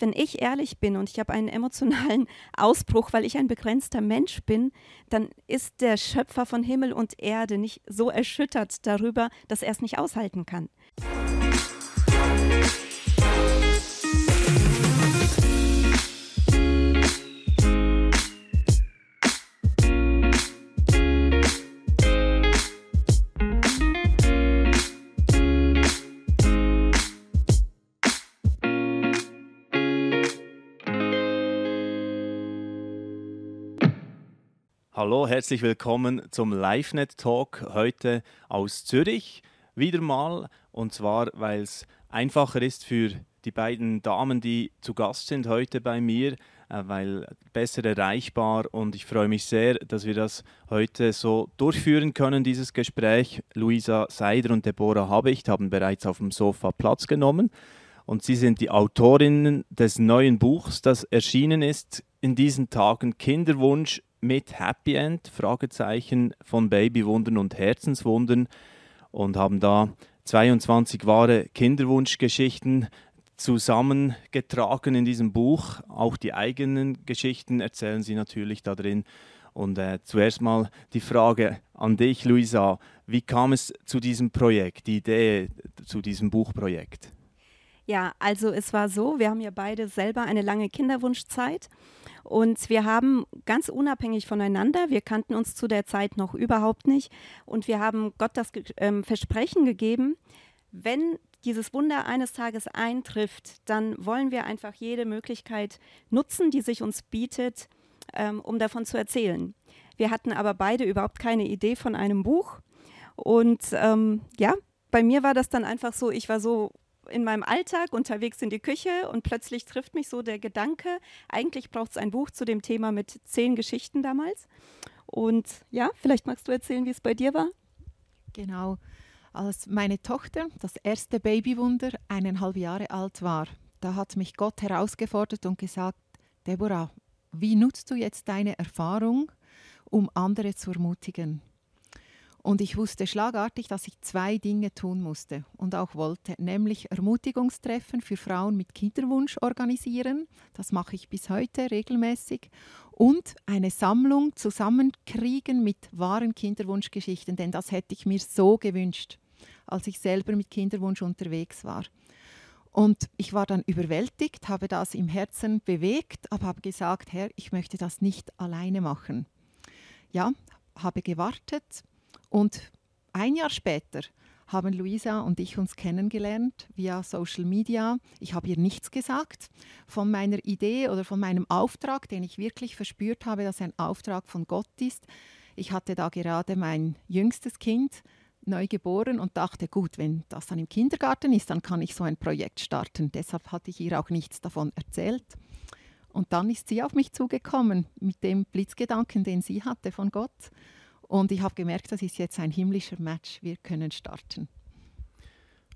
wenn ich ehrlich bin und ich habe einen emotionalen Ausbruch, weil ich ein begrenzter Mensch bin, dann ist der Schöpfer von Himmel und Erde nicht so erschüttert darüber, dass er es nicht aushalten kann. Hallo, herzlich willkommen zum LiveNet Talk heute aus Zürich. Wieder mal und zwar, weil es einfacher ist für die beiden Damen, die zu Gast sind heute bei mir, äh, weil besser erreichbar und ich freue mich sehr, dass wir das heute so durchführen können, dieses Gespräch. Luisa Seider und Deborah Habicht haben bereits auf dem Sofa Platz genommen und sie sind die Autorinnen des neuen Buchs, das erschienen ist in diesen Tagen Kinderwunsch mit Happy End, Fragezeichen von Babywundern und Herzenswundern und haben da 22 wahre Kinderwunschgeschichten zusammengetragen in diesem Buch. Auch die eigenen Geschichten erzählen sie natürlich da drin. Und äh, zuerst mal die Frage an dich, Luisa. Wie kam es zu diesem Projekt, die Idee zu diesem Buchprojekt? Ja, also es war so, wir haben ja beide selber eine lange Kinderwunschzeit und wir haben ganz unabhängig voneinander, wir kannten uns zu der Zeit noch überhaupt nicht und wir haben Gott das ähm, Versprechen gegeben, wenn dieses Wunder eines Tages eintrifft, dann wollen wir einfach jede Möglichkeit nutzen, die sich uns bietet, ähm, um davon zu erzählen. Wir hatten aber beide überhaupt keine Idee von einem Buch und ähm, ja, bei mir war das dann einfach so, ich war so in meinem Alltag unterwegs in die Küche und plötzlich trifft mich so der Gedanke, eigentlich braucht es ein Buch zu dem Thema mit zehn Geschichten damals. Und ja, vielleicht magst du erzählen, wie es bei dir war? Genau. Als meine Tochter, das erste Babywunder, eineinhalb Jahre alt war, da hat mich Gott herausgefordert und gesagt, Deborah, wie nutzt du jetzt deine Erfahrung, um andere zu ermutigen? Und ich wusste schlagartig, dass ich zwei Dinge tun musste und auch wollte, nämlich Ermutigungstreffen für Frauen mit Kinderwunsch organisieren. Das mache ich bis heute regelmäßig. Und eine Sammlung zusammenkriegen mit wahren Kinderwunschgeschichten, denn das hätte ich mir so gewünscht, als ich selber mit Kinderwunsch unterwegs war. Und ich war dann überwältigt, habe das im Herzen bewegt, aber habe gesagt, Herr, ich möchte das nicht alleine machen. Ja, habe gewartet, und ein Jahr später haben Luisa und ich uns kennengelernt via Social Media. Ich habe ihr nichts gesagt von meiner Idee oder von meinem Auftrag, den ich wirklich verspürt habe, dass ein Auftrag von Gott ist. Ich hatte da gerade mein jüngstes Kind neu geboren und dachte, gut, wenn das dann im Kindergarten ist, dann kann ich so ein Projekt starten. Deshalb hatte ich ihr auch nichts davon erzählt. Und dann ist sie auf mich zugekommen mit dem Blitzgedanken, den sie hatte von Gott. Und ich habe gemerkt, das ist jetzt ein himmlischer Match. Wir können starten.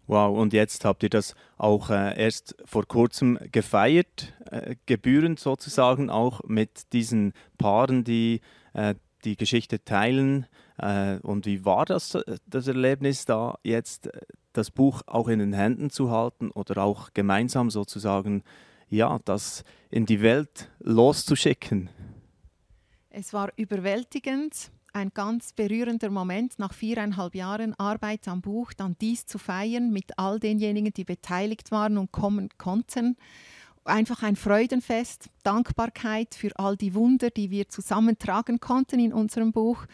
Wow, und jetzt habt ihr das auch äh, erst vor kurzem gefeiert, äh, gebührend sozusagen, auch mit diesen Paaren, die äh, die Geschichte teilen. Äh, und wie war das, äh, das Erlebnis da jetzt, äh, das Buch auch in den Händen zu halten oder auch gemeinsam sozusagen, ja, das in die Welt loszuschicken? Es war überwältigend ein ganz berührender Moment, nach viereinhalb Jahren Arbeit am Buch, dann dies zu feiern mit all denjenigen, die beteiligt waren und kommen konnten. Einfach ein Freudenfest, Dankbarkeit für all die Wunder, die wir zusammentragen konnten in unserem Buch.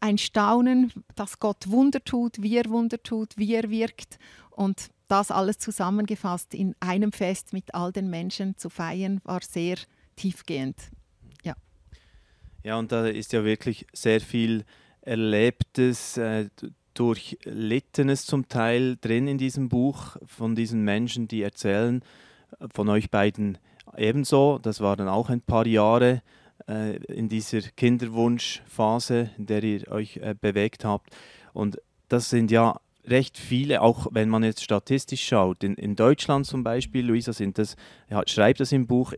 Ein Staunen, dass Gott Wunder tut, wie er Wunder tut, wie er wirkt. Und das alles zusammengefasst in einem Fest mit all den Menschen zu feiern, war sehr tiefgehend. Ja, und da ist ja wirklich sehr viel Erlebtes, äh, Durchlittenes zum Teil drin in diesem Buch von diesen Menschen, die erzählen, äh, von euch beiden ebenso. Das waren auch ein paar Jahre äh, in dieser Kinderwunschphase, in der ihr euch äh, bewegt habt. Und das sind ja recht viele, auch wenn man jetzt statistisch schaut. In, in Deutschland zum Beispiel, Luisa, sind das, ja, schreibt das im Buch,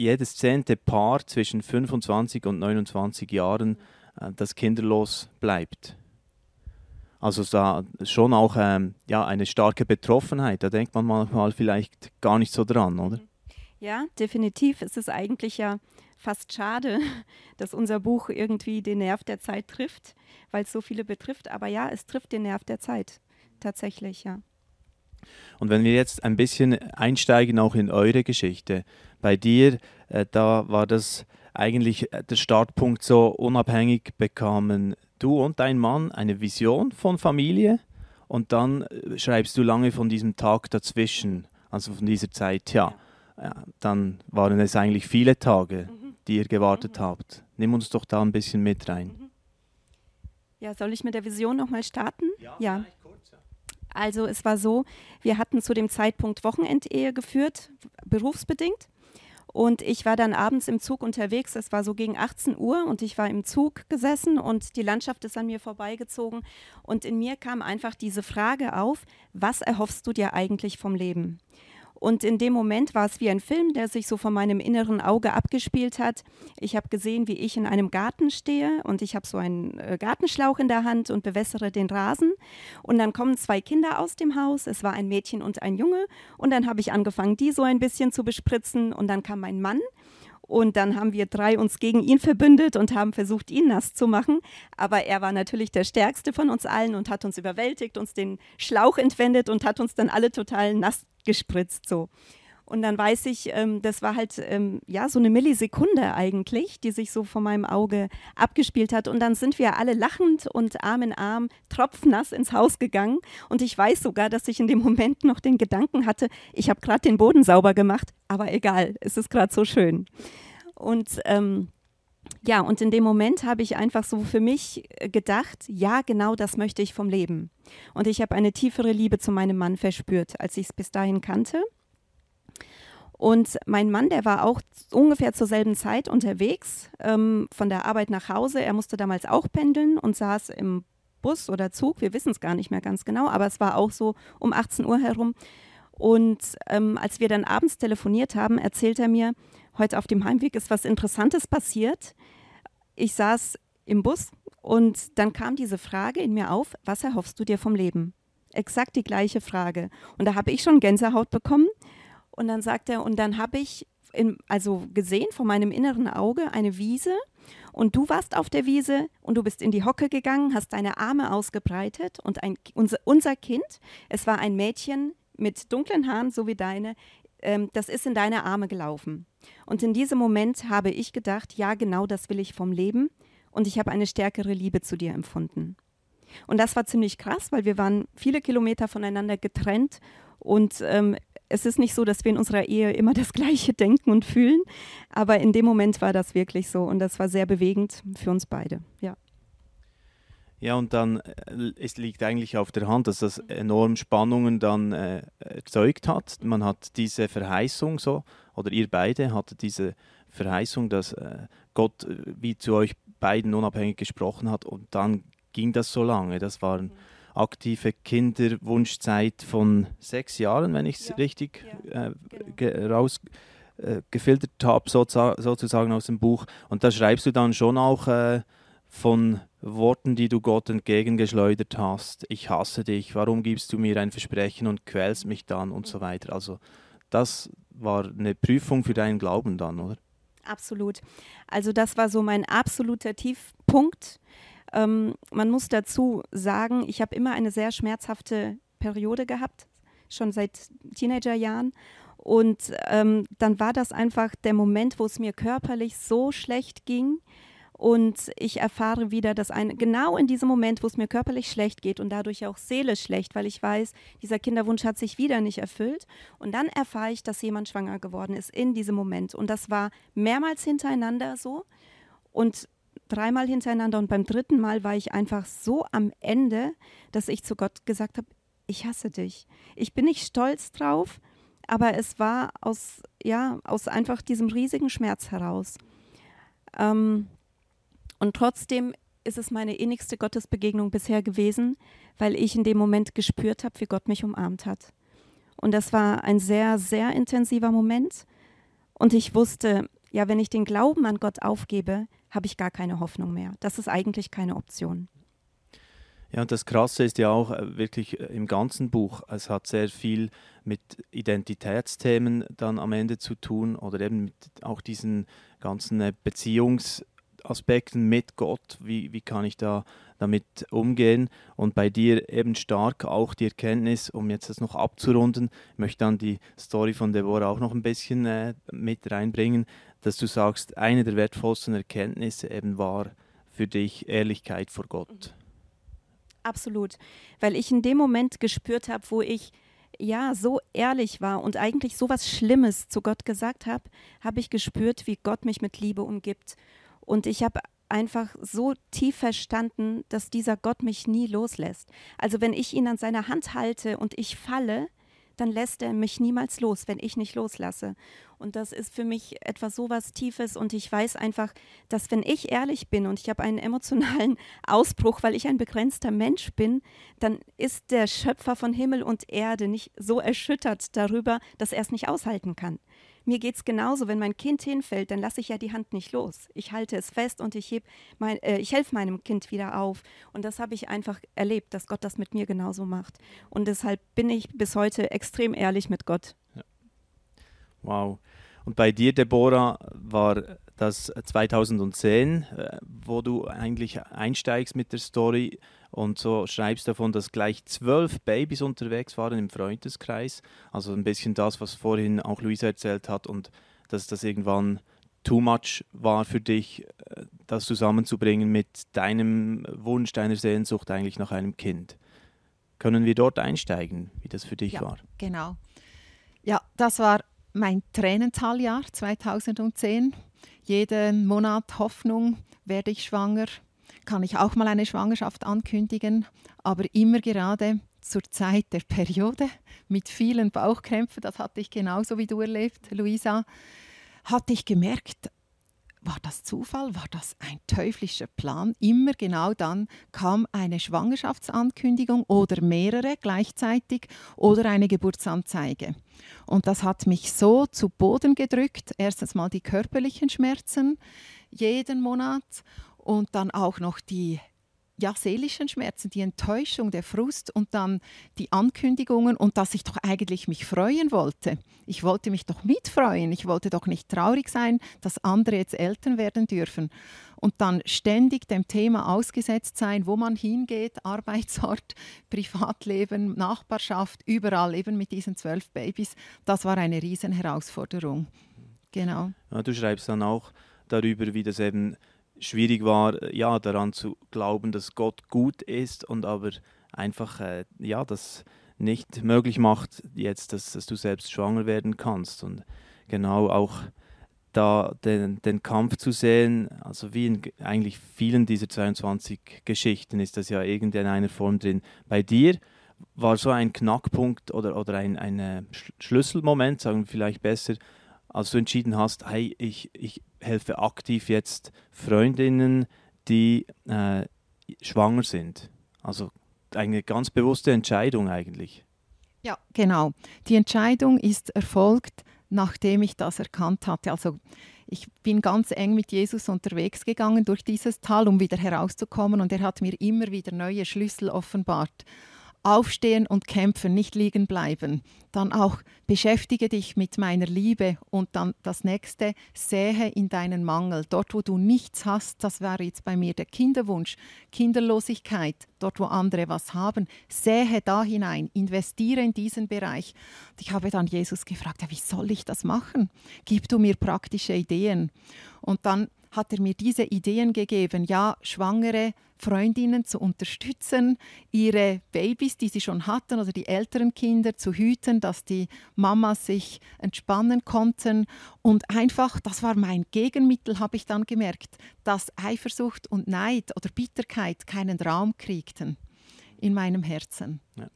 jedes zehnte Paar zwischen 25 und 29 Jahren, äh, das kinderlos bleibt. Also da schon auch ähm, ja, eine starke Betroffenheit. Da denkt man manchmal vielleicht gar nicht so dran, oder? Ja, definitiv. Es ist eigentlich ja fast schade, dass unser Buch irgendwie den Nerv der Zeit trifft, weil es so viele betrifft. Aber ja, es trifft den Nerv der Zeit. Tatsächlich, ja. Und wenn wir jetzt ein bisschen einsteigen auch in eure Geschichte, bei dir, äh, da war das eigentlich äh, der Startpunkt so unabhängig bekamen du und dein Mann eine Vision von Familie und dann äh, schreibst du lange von diesem Tag dazwischen, also von dieser Zeit, ja. ja dann waren es eigentlich viele Tage, mhm. die ihr gewartet mhm. habt. Nimm uns doch da ein bisschen mit rein. Mhm. Ja, soll ich mit der Vision nochmal starten? Ja, ja. Also es war so, wir hatten zu dem Zeitpunkt Wochenendehe geführt, berufsbedingt. Und ich war dann abends im Zug unterwegs. Es war so gegen 18 Uhr und ich war im Zug gesessen und die Landschaft ist an mir vorbeigezogen. Und in mir kam einfach diese Frage auf, was erhoffst du dir eigentlich vom Leben? Und in dem Moment war es wie ein Film, der sich so vor meinem inneren Auge abgespielt hat. Ich habe gesehen, wie ich in einem Garten stehe und ich habe so einen äh, Gartenschlauch in der Hand und bewässere den Rasen. Und dann kommen zwei Kinder aus dem Haus. Es war ein Mädchen und ein Junge. Und dann habe ich angefangen, die so ein bisschen zu bespritzen. Und dann kam mein Mann und dann haben wir drei uns gegen ihn verbündet und haben versucht, ihn nass zu machen. Aber er war natürlich der Stärkste von uns allen und hat uns überwältigt, uns den Schlauch entwendet und hat uns dann alle total nass gespritzt. So. Und dann weiß ich, ähm, das war halt ähm, ja so eine Millisekunde eigentlich, die sich so vor meinem Auge abgespielt hat. Und dann sind wir alle lachend und Arm in Arm, tropfnass ins Haus gegangen. Und ich weiß sogar, dass ich in dem Moment noch den Gedanken hatte, ich habe gerade den Boden sauber gemacht, aber egal, es ist gerade so schön. Und ähm, ja, und in dem Moment habe ich einfach so für mich gedacht, ja, genau das möchte ich vom Leben. Und ich habe eine tiefere Liebe zu meinem Mann verspürt, als ich es bis dahin kannte. Und mein Mann, der war auch ungefähr zur selben Zeit unterwegs, ähm, von der Arbeit nach Hause. Er musste damals auch pendeln und saß im Bus oder Zug, wir wissen es gar nicht mehr ganz genau, aber es war auch so um 18 Uhr herum. Und ähm, als wir dann abends telefoniert haben, erzählt er mir, heute auf dem Heimweg ist was Interessantes passiert. Ich saß im Bus und dann kam diese Frage in mir auf, was erhoffst du dir vom Leben? Exakt die gleiche Frage. Und da habe ich schon Gänsehaut bekommen. Und dann sagt er, und dann habe ich in, also gesehen vor meinem inneren Auge eine Wiese und du warst auf der Wiese und du bist in die Hocke gegangen, hast deine Arme ausgebreitet und ein, unser, unser Kind, es war ein Mädchen mit dunklen Haaren, so wie deine, ähm, das ist in deine Arme gelaufen. Und in diesem Moment habe ich gedacht, ja, genau das will ich vom Leben und ich habe eine stärkere Liebe zu dir empfunden. Und das war ziemlich krass, weil wir waren viele Kilometer voneinander getrennt und ähm, es ist nicht so, dass wir in unserer Ehe immer das Gleiche denken und fühlen, aber in dem Moment war das wirklich so und das war sehr bewegend für uns beide. Ja. Ja, und dann äh, es liegt eigentlich auf der Hand, dass das enorm Spannungen dann äh, erzeugt hat. Man hat diese Verheißung so, oder ihr beide hattet diese Verheißung, dass äh, Gott äh, wie zu euch beiden unabhängig gesprochen hat und dann ging das so lange. Das waren mhm. aktive Kinderwunschzeit von sechs Jahren, wenn ich es ja. richtig ja. Äh, genau. rausgefiltert habe, sozusagen aus dem Buch. Und da schreibst du dann schon auch äh, von Worten, die du Gott entgegengeschleudert hast. Ich hasse dich, warum gibst du mir ein Versprechen und quälst mich dann und so weiter. Also das war eine Prüfung für deinen Glauben dann, oder? Absolut. Also das war so mein absoluter Tiefpunkt. Ähm, man muss dazu sagen, ich habe immer eine sehr schmerzhafte Periode gehabt, schon seit Teenagerjahren. Und ähm, dann war das einfach der Moment, wo es mir körperlich so schlecht ging, und ich erfahre wieder, dass ein, genau in diesem Moment, wo es mir körperlich schlecht geht und dadurch auch seelisch schlecht, weil ich weiß, dieser Kinderwunsch hat sich wieder nicht erfüllt. Und dann erfahre ich, dass jemand schwanger geworden ist in diesem Moment. Und das war mehrmals hintereinander so und dreimal hintereinander. Und beim dritten Mal war ich einfach so am Ende, dass ich zu Gott gesagt habe, ich hasse dich. Ich bin nicht stolz drauf, aber es war aus, ja, aus einfach diesem riesigen Schmerz heraus. Ähm, und trotzdem ist es meine innigste Gottesbegegnung bisher gewesen, weil ich in dem Moment gespürt habe, wie Gott mich umarmt hat. Und das war ein sehr, sehr intensiver Moment. Und ich wusste, ja, wenn ich den Glauben an Gott aufgebe, habe ich gar keine Hoffnung mehr. Das ist eigentlich keine Option. Ja, und das Krasse ist ja auch äh, wirklich äh, im ganzen Buch, es hat sehr viel mit Identitätsthemen dann am Ende zu tun oder eben mit auch diesen ganzen äh, Beziehungsaspekten mit Gott. Wie, wie kann ich da damit umgehen? Und bei dir eben stark auch die Erkenntnis, um jetzt das noch abzurunden, möchte dann die Story von Deborah auch noch ein bisschen äh, mit reinbringen, dass du sagst, eine der wertvollsten Erkenntnisse eben war für dich Ehrlichkeit vor Gott. Absolut, weil ich in dem Moment gespürt habe, wo ich ja so ehrlich war und eigentlich so was Schlimmes zu Gott gesagt habe, habe ich gespürt, wie Gott mich mit Liebe umgibt. Und ich habe einfach so tief verstanden, dass dieser Gott mich nie loslässt. Also wenn ich ihn an seiner Hand halte und ich falle, dann lässt er mich niemals los, wenn ich nicht loslasse. Und das ist für mich etwas so was Tiefes und ich weiß einfach, dass wenn ich ehrlich bin und ich habe einen emotionalen Ausbruch, weil ich ein begrenzter Mensch bin, dann ist der Schöpfer von Himmel und Erde nicht so erschüttert darüber, dass er es nicht aushalten kann. Mir geht es genauso, wenn mein Kind hinfällt, dann lasse ich ja die Hand nicht los. Ich halte es fest und ich, mein, äh, ich helfe meinem Kind wieder auf. Und das habe ich einfach erlebt, dass Gott das mit mir genauso macht. Und deshalb bin ich bis heute extrem ehrlich mit Gott. Ja. Wow. Und bei dir, Deborah, war das 2010, äh, wo du eigentlich einsteigst mit der Story und so schreibst davon, dass gleich zwölf Babys unterwegs waren im Freundeskreis. Also ein bisschen das, was vorhin auch Luisa erzählt hat und dass das irgendwann too much war für dich, äh, das zusammenzubringen mit deinem Wunsch, deiner Sehnsucht eigentlich nach einem Kind. Können wir dort einsteigen, wie das für dich ja, war? Genau. Ja, das war mein Tränentaljahr 2010. Jeden Monat Hoffnung, werde ich schwanger, kann ich auch mal eine Schwangerschaft ankündigen, aber immer gerade zur Zeit der Periode mit vielen Bauchkrämpfen, das hatte ich genauso wie du erlebt, Luisa, hatte ich gemerkt, war das Zufall? War das ein teuflischer Plan? Immer genau dann kam eine Schwangerschaftsankündigung oder mehrere gleichzeitig oder eine Geburtsanzeige. Und das hat mich so zu Boden gedrückt. Erstens mal die körperlichen Schmerzen jeden Monat und dann auch noch die ja, seelischen Schmerzen, die Enttäuschung, der Frust und dann die Ankündigungen und dass ich doch eigentlich mich freuen wollte. Ich wollte mich doch mitfreuen. Ich wollte doch nicht traurig sein, dass andere jetzt Eltern werden dürfen. Und dann ständig dem Thema ausgesetzt sein, wo man hingeht, Arbeitsort, Privatleben, Nachbarschaft, überall eben mit diesen zwölf Babys. Das war eine Riesenherausforderung. Genau. Ja, du schreibst dann auch darüber, wie das eben schwierig war, ja, daran zu glauben, dass Gott gut ist und aber einfach, äh, ja, das nicht möglich macht, jetzt, dass, dass du selbst schwanger werden kannst. Und genau auch da den, den Kampf zu sehen, also wie in eigentlich vielen dieser 22 Geschichten ist das ja irgendwie in einer Form drin. Bei dir war so ein Knackpunkt oder, oder ein, ein äh, Schlüsselmoment, sagen wir vielleicht besser, als du entschieden hast, hey, ich, ich helfe aktiv jetzt Freundinnen, die äh, schwanger sind. Also eine ganz bewusste Entscheidung eigentlich. Ja, genau. Die Entscheidung ist erfolgt, nachdem ich das erkannt hatte. Also ich bin ganz eng mit Jesus unterwegs gegangen durch dieses Tal, um wieder herauszukommen und er hat mir immer wieder neue Schlüssel offenbart aufstehen und kämpfen, nicht liegen bleiben. Dann auch beschäftige dich mit meiner Liebe und dann das nächste, sähe in deinen Mangel. Dort, wo du nichts hast, das wäre jetzt bei mir der Kinderwunsch, Kinderlosigkeit, dort, wo andere was haben, sähe da hinein, investiere in diesen Bereich. Und ich habe dann Jesus gefragt, ja, wie soll ich das machen? Gib du mir praktische Ideen. Und dann hat er mir diese Ideen gegeben, ja, schwangere Freundinnen zu unterstützen, ihre Babys, die sie schon hatten oder die älteren Kinder zu hüten, dass die Mamas sich entspannen konnten. Und einfach, das war mein Gegenmittel, habe ich dann gemerkt, dass Eifersucht und Neid oder Bitterkeit keinen Raum kriegten in meinem Herzen. Ja.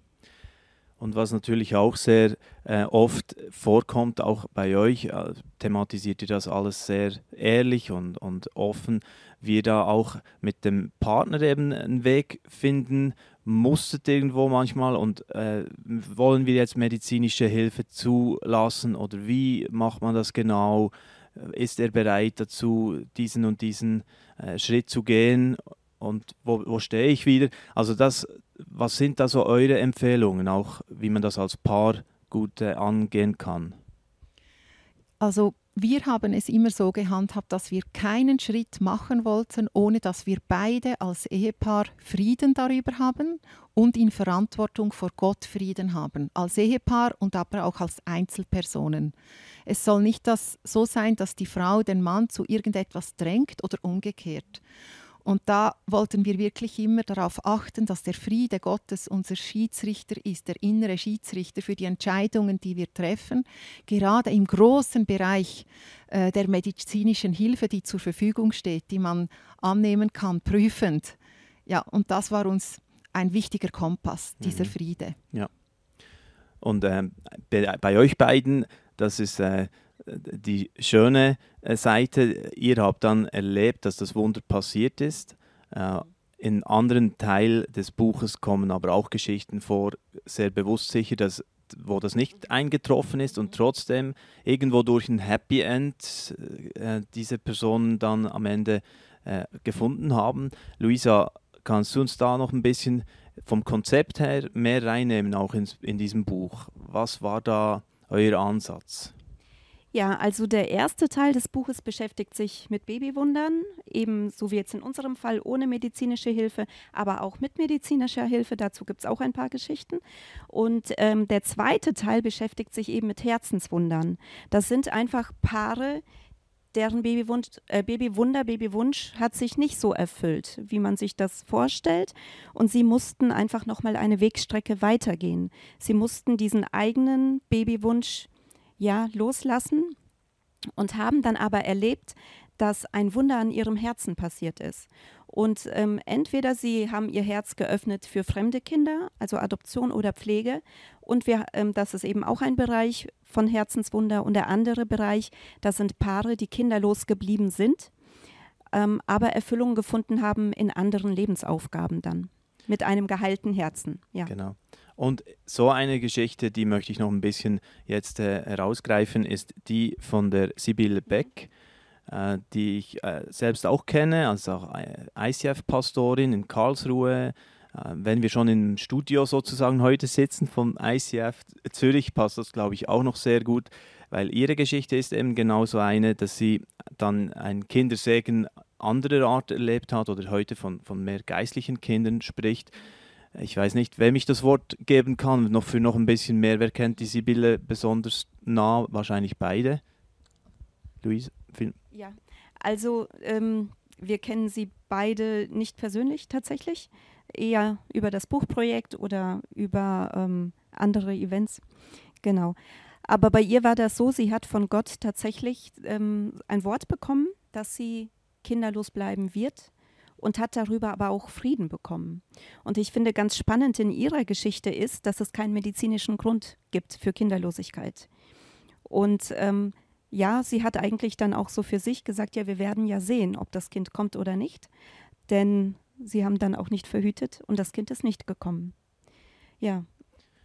Und was natürlich auch sehr äh, oft vorkommt, auch bei euch, äh, thematisiert ihr das alles sehr ehrlich und, und offen, wie ihr da auch mit dem Partner eben einen Weg finden musstet irgendwo manchmal und äh, wollen wir jetzt medizinische Hilfe zulassen oder wie macht man das genau? Ist er bereit dazu, diesen und diesen äh, Schritt zu gehen? und wo, wo stehe ich wieder? Also das, was sind da so eure Empfehlungen, auch wie man das als Paar gut äh, angehen kann? Also wir haben es immer so gehandhabt, dass wir keinen Schritt machen wollten, ohne dass wir beide als Ehepaar Frieden darüber haben und in Verantwortung vor Gott Frieden haben, als Ehepaar und aber auch als Einzelpersonen. Es soll nicht das so sein, dass die Frau den Mann zu irgendetwas drängt oder umgekehrt. Und da wollten wir wirklich immer darauf achten, dass der Friede Gottes unser Schiedsrichter ist, der innere Schiedsrichter für die Entscheidungen, die wir treffen, gerade im großen Bereich äh, der medizinischen Hilfe, die zur Verfügung steht, die man annehmen kann, prüfend. Ja, und das war uns ein wichtiger Kompass, dieser mhm. Friede. Ja. Und äh, bei, bei, euch beiden, das ist äh, die schöne äh, Seite, ihr habt dann erlebt, dass das Wunder passiert ist. Äh, in anderen Teil des Buches kommen aber auch Geschichten vor, sehr bewusst sicher, dass wo das nicht eingetroffen ist und trotzdem irgendwo durch ein Happy End äh, diese Personen dann am Ende äh, gefunden haben. Luisa, kannst du uns da noch ein bisschen vom Konzept her mehr reinnehmen, auch in, in diesem Buch? Was war da euer Ansatz? Ja, also der erste Teil des Buches beschäftigt sich mit Babywundern, eben so wie jetzt in unserem Fall ohne medizinische Hilfe, aber auch mit medizinischer Hilfe. Dazu gibt es auch ein paar Geschichten. Und ähm, der zweite Teil beschäftigt sich eben mit Herzenswundern. Das sind einfach Paare, deren Babywunsch, äh, Babywunder, Babywunsch hat sich nicht so erfüllt, wie man sich das vorstellt. Und sie mussten einfach nochmal eine Wegstrecke weitergehen. Sie mussten diesen eigenen Babywunsch ja, loslassen und haben dann aber erlebt, dass ein Wunder an ihrem Herzen passiert ist. Und ähm, entweder sie haben ihr Herz geöffnet für fremde Kinder, also Adoption oder Pflege, und wir, ähm, das ist eben auch ein Bereich von Herzenswunder. Und der andere Bereich, das sind Paare, die kinderlos geblieben sind, ähm, aber Erfüllung gefunden haben in anderen Lebensaufgaben dann, mit einem geheilten Herzen. Ja. Genau. Und so eine Geschichte, die möchte ich noch ein bisschen jetzt äh, herausgreifen, ist die von der Sibylle Beck, äh, die ich äh, selbst auch kenne, als auch äh, ICF-Pastorin in Karlsruhe. Äh, wenn wir schon im Studio sozusagen heute sitzen vom ICF Zürich, passt das, glaube ich, auch noch sehr gut, weil ihre Geschichte ist eben genauso eine, dass sie dann ein Kindersegen anderer Art erlebt hat oder heute von, von mehr geistlichen Kindern spricht ich weiß nicht, wem ich das Wort geben kann, noch für noch ein bisschen mehr. Wer kennt die Sibylle besonders nah? Wahrscheinlich beide. Luise? Ja, also ähm, wir kennen sie beide nicht persönlich tatsächlich, eher über das Buchprojekt oder über ähm, andere Events. Genau. Aber bei ihr war das so, sie hat von Gott tatsächlich ähm, ein Wort bekommen, dass sie kinderlos bleiben wird und hat darüber aber auch Frieden bekommen. Und ich finde ganz spannend in ihrer Geschichte ist, dass es keinen medizinischen Grund gibt für Kinderlosigkeit. Und ähm, ja, sie hat eigentlich dann auch so für sich gesagt, ja, wir werden ja sehen, ob das Kind kommt oder nicht. Denn sie haben dann auch nicht verhütet und das Kind ist nicht gekommen. Ja.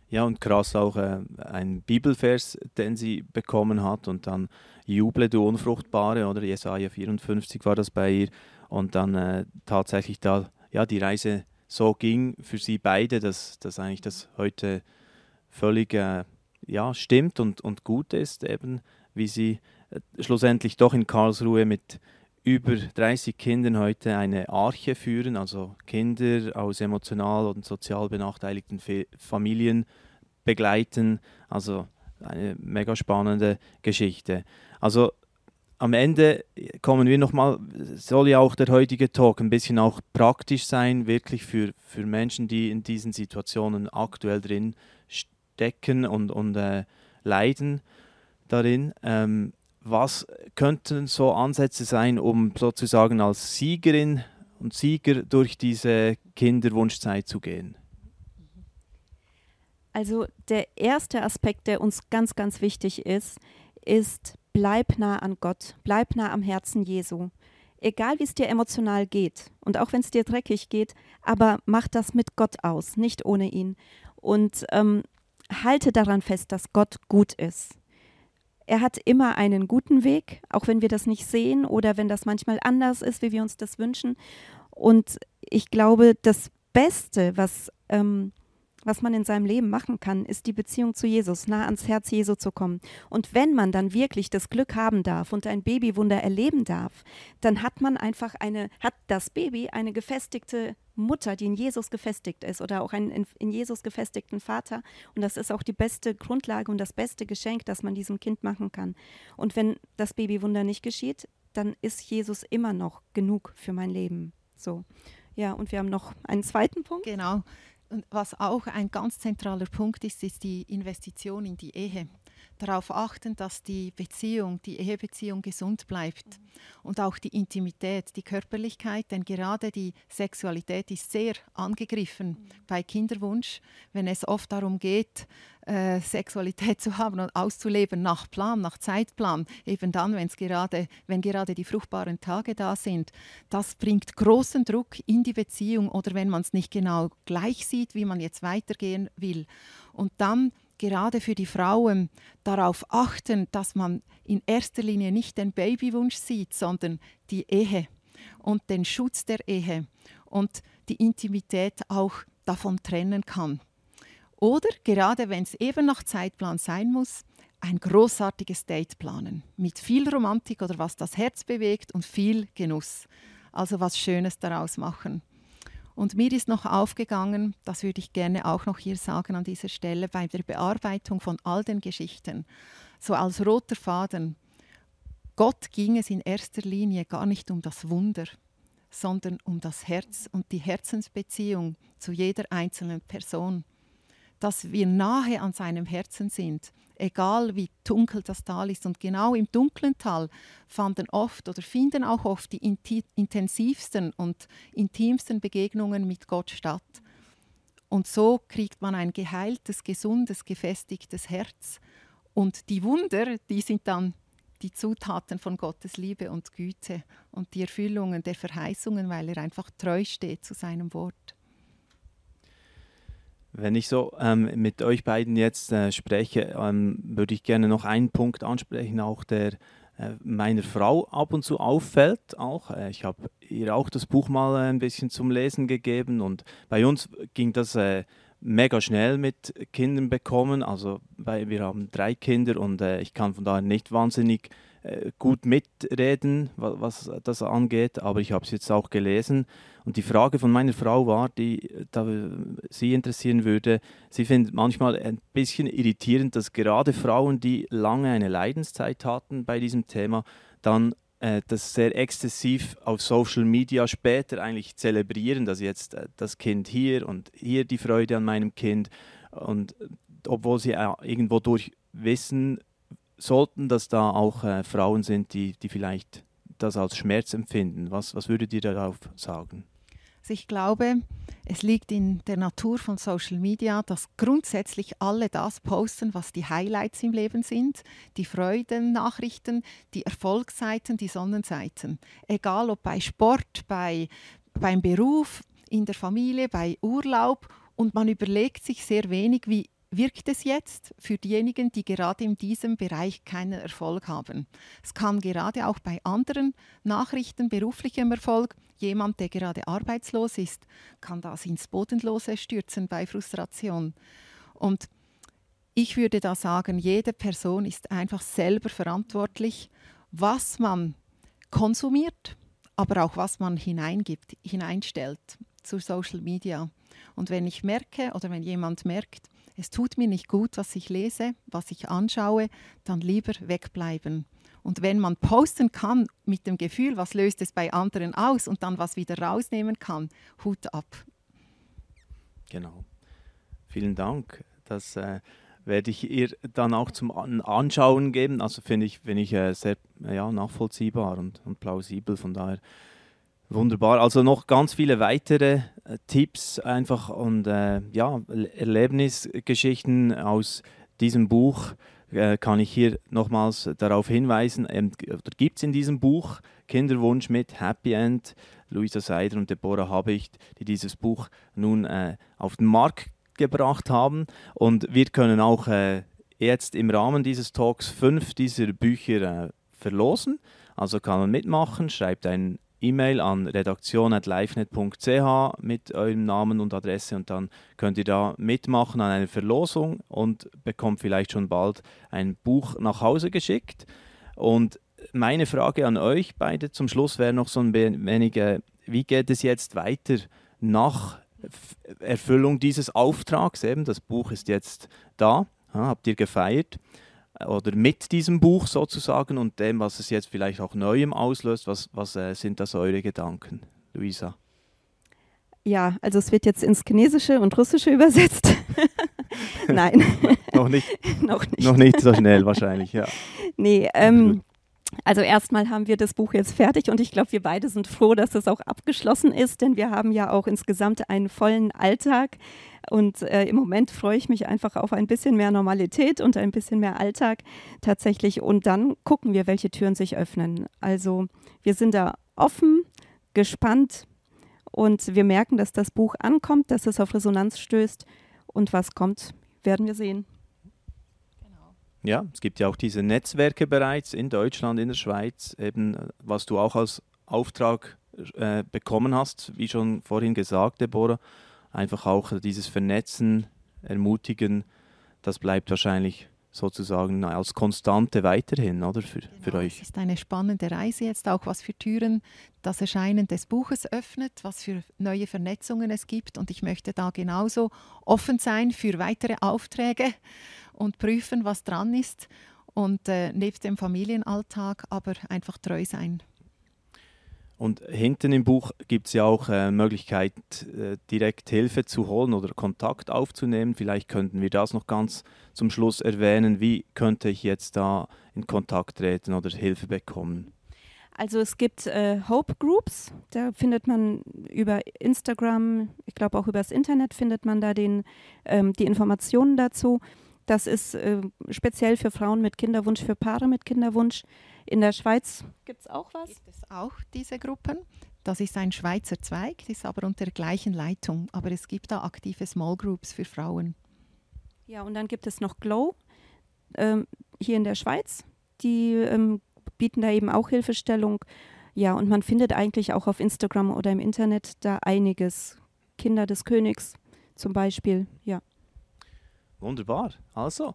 Ja, und krass auch äh, ein Bibelvers, den sie bekommen hat und dann Juble, du Unfruchtbare, oder? Jesaja 54 war das bei ihr. Und dann äh, tatsächlich da ja, die Reise so ging für sie beide, dass, dass eigentlich das heute völlig äh, ja, stimmt und, und gut ist, eben wie sie äh, schlussendlich doch in Karlsruhe mit über 30 Kindern heute eine Arche führen, also Kinder aus emotional und sozial benachteiligten Familien begleiten. Also eine mega spannende Geschichte. Also am Ende kommen wir nochmal, soll ja auch der heutige Talk ein bisschen auch praktisch sein, wirklich für, für Menschen, die in diesen Situationen aktuell drin stecken und, und äh, leiden darin. Ähm, was könnten so Ansätze sein, um sozusagen als Siegerin und Sieger durch diese Kinderwunschzeit zu gehen? Also der erste Aspekt, der uns ganz, ganz wichtig ist, ist bleib nah an Gott, bleib nah am Herzen Jesu. Egal wie es dir emotional geht und auch wenn es dir dreckig geht, aber mach das mit Gott aus, nicht ohne ihn. Und ähm, halte daran fest, dass Gott gut ist. Er hat immer einen guten Weg, auch wenn wir das nicht sehen oder wenn das manchmal anders ist, wie wir uns das wünschen. Und ich glaube, das Beste, was ähm, was man in seinem Leben machen kann, ist die Beziehung zu Jesus, nah ans Herz Jesu zu kommen. Und wenn man dann wirklich das Glück haben darf und ein Babywunder erleben darf, dann hat man einfach eine, hat das Baby eine gefestigte Mutter, die in Jesus gefestigt ist oder auch einen in Jesus gefestigten Vater. Und das ist auch die beste Grundlage und das beste Geschenk, das man diesem Kind machen kann. Und wenn das Babywunder nicht geschieht, dann ist Jesus immer noch genug für mein Leben. So. Ja, und wir haben noch einen zweiten Punkt. Genau. Was auch ein ganz zentraler Punkt ist, ist die Investition in die Ehe. Darauf achten, dass die Beziehung, die Ehebeziehung gesund bleibt und auch die Intimität, die Körperlichkeit, denn gerade die Sexualität ist sehr angegriffen bei Kinderwunsch, wenn es oft darum geht, äh, Sexualität zu haben und auszuleben nach Plan, nach Zeitplan, eben dann, wenn's gerade, wenn gerade die fruchtbaren Tage da sind. Das bringt großen Druck in die Beziehung oder wenn man es nicht genau gleich sieht, wie man jetzt weitergehen will. Und dann gerade für die Frauen darauf achten, dass man in erster Linie nicht den Babywunsch sieht, sondern die Ehe und den Schutz der Ehe und die Intimität auch davon trennen kann. Oder gerade wenn es eben nach Zeitplan sein muss, ein großartiges Date planen mit viel Romantik oder was das Herz bewegt und viel Genuss. Also was Schönes daraus machen. Und mir ist noch aufgegangen, das würde ich gerne auch noch hier sagen an dieser Stelle, bei der Bearbeitung von all den Geschichten, so als roter Faden, Gott ging es in erster Linie gar nicht um das Wunder, sondern um das Herz und die Herzensbeziehung zu jeder einzelnen Person dass wir nahe an seinem Herzen sind, egal wie dunkel das Tal ist. Und genau im dunklen Tal fanden oft oder finden auch oft die intensivsten und intimsten Begegnungen mit Gott statt. Und so kriegt man ein geheiltes, gesundes, gefestigtes Herz. Und die Wunder, die sind dann die Zutaten von Gottes Liebe und Güte und die Erfüllungen der Verheißungen, weil er einfach treu steht zu seinem Wort. Wenn ich so ähm, mit euch beiden jetzt äh, spreche, ähm, würde ich gerne noch einen Punkt ansprechen, auch der äh, meiner Frau ab und zu auffällt. Auch. Äh, ich habe ihr auch das Buch mal äh, ein bisschen zum Lesen gegeben und bei uns ging das äh, mega schnell mit Kindern bekommen. Also bei, wir haben drei Kinder und äh, ich kann von daher nicht wahnsinnig gut mitreden, was, das angeht, aber ich habe es jetzt auch gelesen. Und die Frage von meiner Frau war, die da sie interessieren würde, sie findet manchmal ein bisschen irritierend, dass gerade Frauen, die lange eine Leidenszeit hatten bei diesem Thema, dann äh, das sehr exzessiv auf Social Media später eigentlich zelebrieren, dass jetzt äh, das Kind hier und hier die Freude an meinem Kind und obwohl sie äh, irgendwo durch wissen, sollten das da auch äh, Frauen sind, die, die vielleicht das als Schmerz empfinden. Was, was würdet ihr darauf sagen? Also ich glaube, es liegt in der Natur von Social Media, dass grundsätzlich alle das posten, was die Highlights im Leben sind, die Freuden, Nachrichten, die Erfolgsseiten, die Sonnenseiten. Egal ob bei Sport, bei, beim Beruf, in der Familie, bei Urlaub. Und man überlegt sich sehr wenig, wie wirkt es jetzt für diejenigen, die gerade in diesem Bereich keinen Erfolg haben. Es kann gerade auch bei anderen Nachrichten, beruflichem Erfolg, jemand, der gerade arbeitslos ist, kann das ins Bodenlose stürzen bei Frustration. Und ich würde da sagen, jede Person ist einfach selber verantwortlich, was man konsumiert, aber auch was man hineingibt, hineinstellt zu Social Media. Und wenn ich merke oder wenn jemand merkt, es tut mir nicht gut, was ich lese, was ich anschaue, dann lieber wegbleiben. Und wenn man posten kann mit dem Gefühl, was löst es bei anderen aus und dann was wieder rausnehmen kann, Hut ab. Genau. Vielen Dank. Das äh, werde ich ihr dann auch zum Anschauen geben. Also finde ich, find ich äh, sehr ja, nachvollziehbar und, und plausibel. Von daher Wunderbar. Also noch ganz viele weitere Tipps einfach und äh, ja, Erlebnisgeschichten aus diesem Buch äh, kann ich hier nochmals darauf hinweisen. Ähm, gibt es in diesem Buch Kinderwunsch mit Happy End, Luisa Seider und Deborah Habicht, die dieses Buch nun äh, auf den Markt gebracht haben. Und wir können auch äh, jetzt im Rahmen dieses Talks fünf dieser Bücher äh, verlosen. Also kann man mitmachen, schreibt ein E-Mail an redaktion.livenet.ch mit eurem Namen und Adresse und dann könnt ihr da mitmachen an einer Verlosung und bekommt vielleicht schon bald ein Buch nach Hause geschickt. Und meine Frage an euch beide zum Schluss wäre noch so ein wenig, wie geht es jetzt weiter nach Erfüllung dieses Auftrags? Eben, das Buch ist jetzt da, habt ihr gefeiert oder mit diesem Buch sozusagen und dem, was es jetzt vielleicht auch Neuem auslöst, was, was äh, sind das eure Gedanken, Luisa? Ja, also es wird jetzt ins Chinesische und Russische übersetzt. Nein. noch, nicht, noch nicht. Noch nicht so schnell wahrscheinlich, ja. Nee, ähm, also erstmal haben wir das Buch jetzt fertig und ich glaube, wir beide sind froh, dass es auch abgeschlossen ist, denn wir haben ja auch insgesamt einen vollen Alltag. Und äh, im Moment freue ich mich einfach auf ein bisschen mehr Normalität und ein bisschen mehr Alltag tatsächlich. Und dann gucken wir, welche Türen sich öffnen. Also wir sind da offen, gespannt und wir merken, dass das Buch ankommt, dass es auf Resonanz stößt. Und was kommt, werden wir sehen. Ja, es gibt ja auch diese Netzwerke bereits in Deutschland, in der Schweiz, eben was du auch als Auftrag äh, bekommen hast, wie schon vorhin gesagt, Deborah, einfach auch dieses Vernetzen, Ermutigen, das bleibt wahrscheinlich sozusagen als Konstante weiterhin, oder für, genau, für euch? Es ist eine spannende Reise jetzt auch, was für Türen das Erscheinen des Buches öffnet, was für neue Vernetzungen es gibt. Und ich möchte da genauso offen sein für weitere Aufträge und prüfen, was dran ist und äh, neben dem Familienalltag aber einfach treu sein. Und hinten im Buch gibt es ja auch äh, Möglichkeit, äh, direkt Hilfe zu holen oder Kontakt aufzunehmen. Vielleicht könnten wir das noch ganz zum Schluss erwähnen. Wie könnte ich jetzt da in Kontakt treten oder Hilfe bekommen? Also es gibt äh, Hope Groups, da findet man über Instagram, ich glaube auch über das Internet findet man da den, ähm, die Informationen dazu. Das ist äh, speziell für Frauen mit Kinderwunsch, für Paare mit Kinderwunsch. In der Schweiz gibt es auch was? Gibt es auch diese Gruppen? Das ist ein Schweizer Zweig, ist aber unter der gleichen Leitung. Aber es gibt da aktive Small Groups für Frauen. Ja, und dann gibt es noch Glow ähm, hier in der Schweiz. Die ähm, bieten da eben auch Hilfestellung. Ja, und man findet eigentlich auch auf Instagram oder im Internet da einiges. Kinder des Königs zum Beispiel, ja. Wunderbar. Also,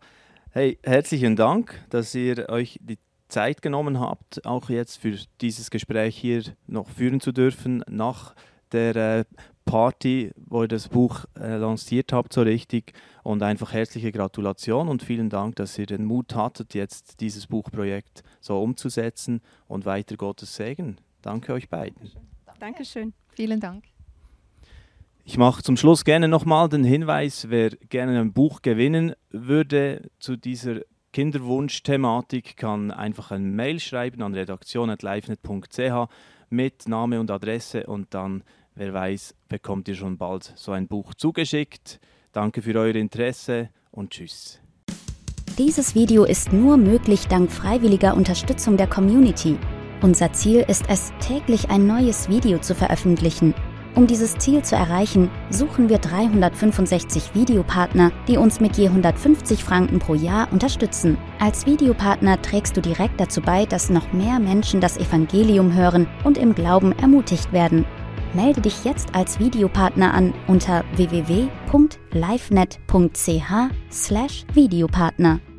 hey, herzlichen Dank, dass ihr euch die Zeit genommen habt, auch jetzt für dieses Gespräch hier noch führen zu dürfen, nach der äh, Party, wo ihr das Buch äh, lanciert habt, so richtig. Und einfach herzliche Gratulation und vielen Dank, dass ihr den Mut hattet, jetzt dieses Buchprojekt so umzusetzen und weiter Gottes Segen. Danke euch beiden. Dankeschön. Vielen Dank. Ich mache zum Schluss gerne nochmal den Hinweis, wer gerne ein Buch gewinnen würde zu dieser Kinderwunsch-Thematik, kann einfach ein Mail schreiben an redaktion.livenet.ch mit Name und Adresse und dann, wer weiß, bekommt ihr schon bald so ein Buch zugeschickt. Danke für euer Interesse und tschüss. Dieses Video ist nur möglich dank freiwilliger Unterstützung der Community. Unser Ziel ist es, täglich ein neues Video zu veröffentlichen. Um dieses Ziel zu erreichen, suchen wir 365 Videopartner, die uns mit je 150 Franken pro Jahr unterstützen. Als Videopartner trägst du direkt dazu bei, dass noch mehr Menschen das Evangelium hören und im Glauben ermutigt werden. Melde dich jetzt als Videopartner an unter www.livenet.ch/videopartner.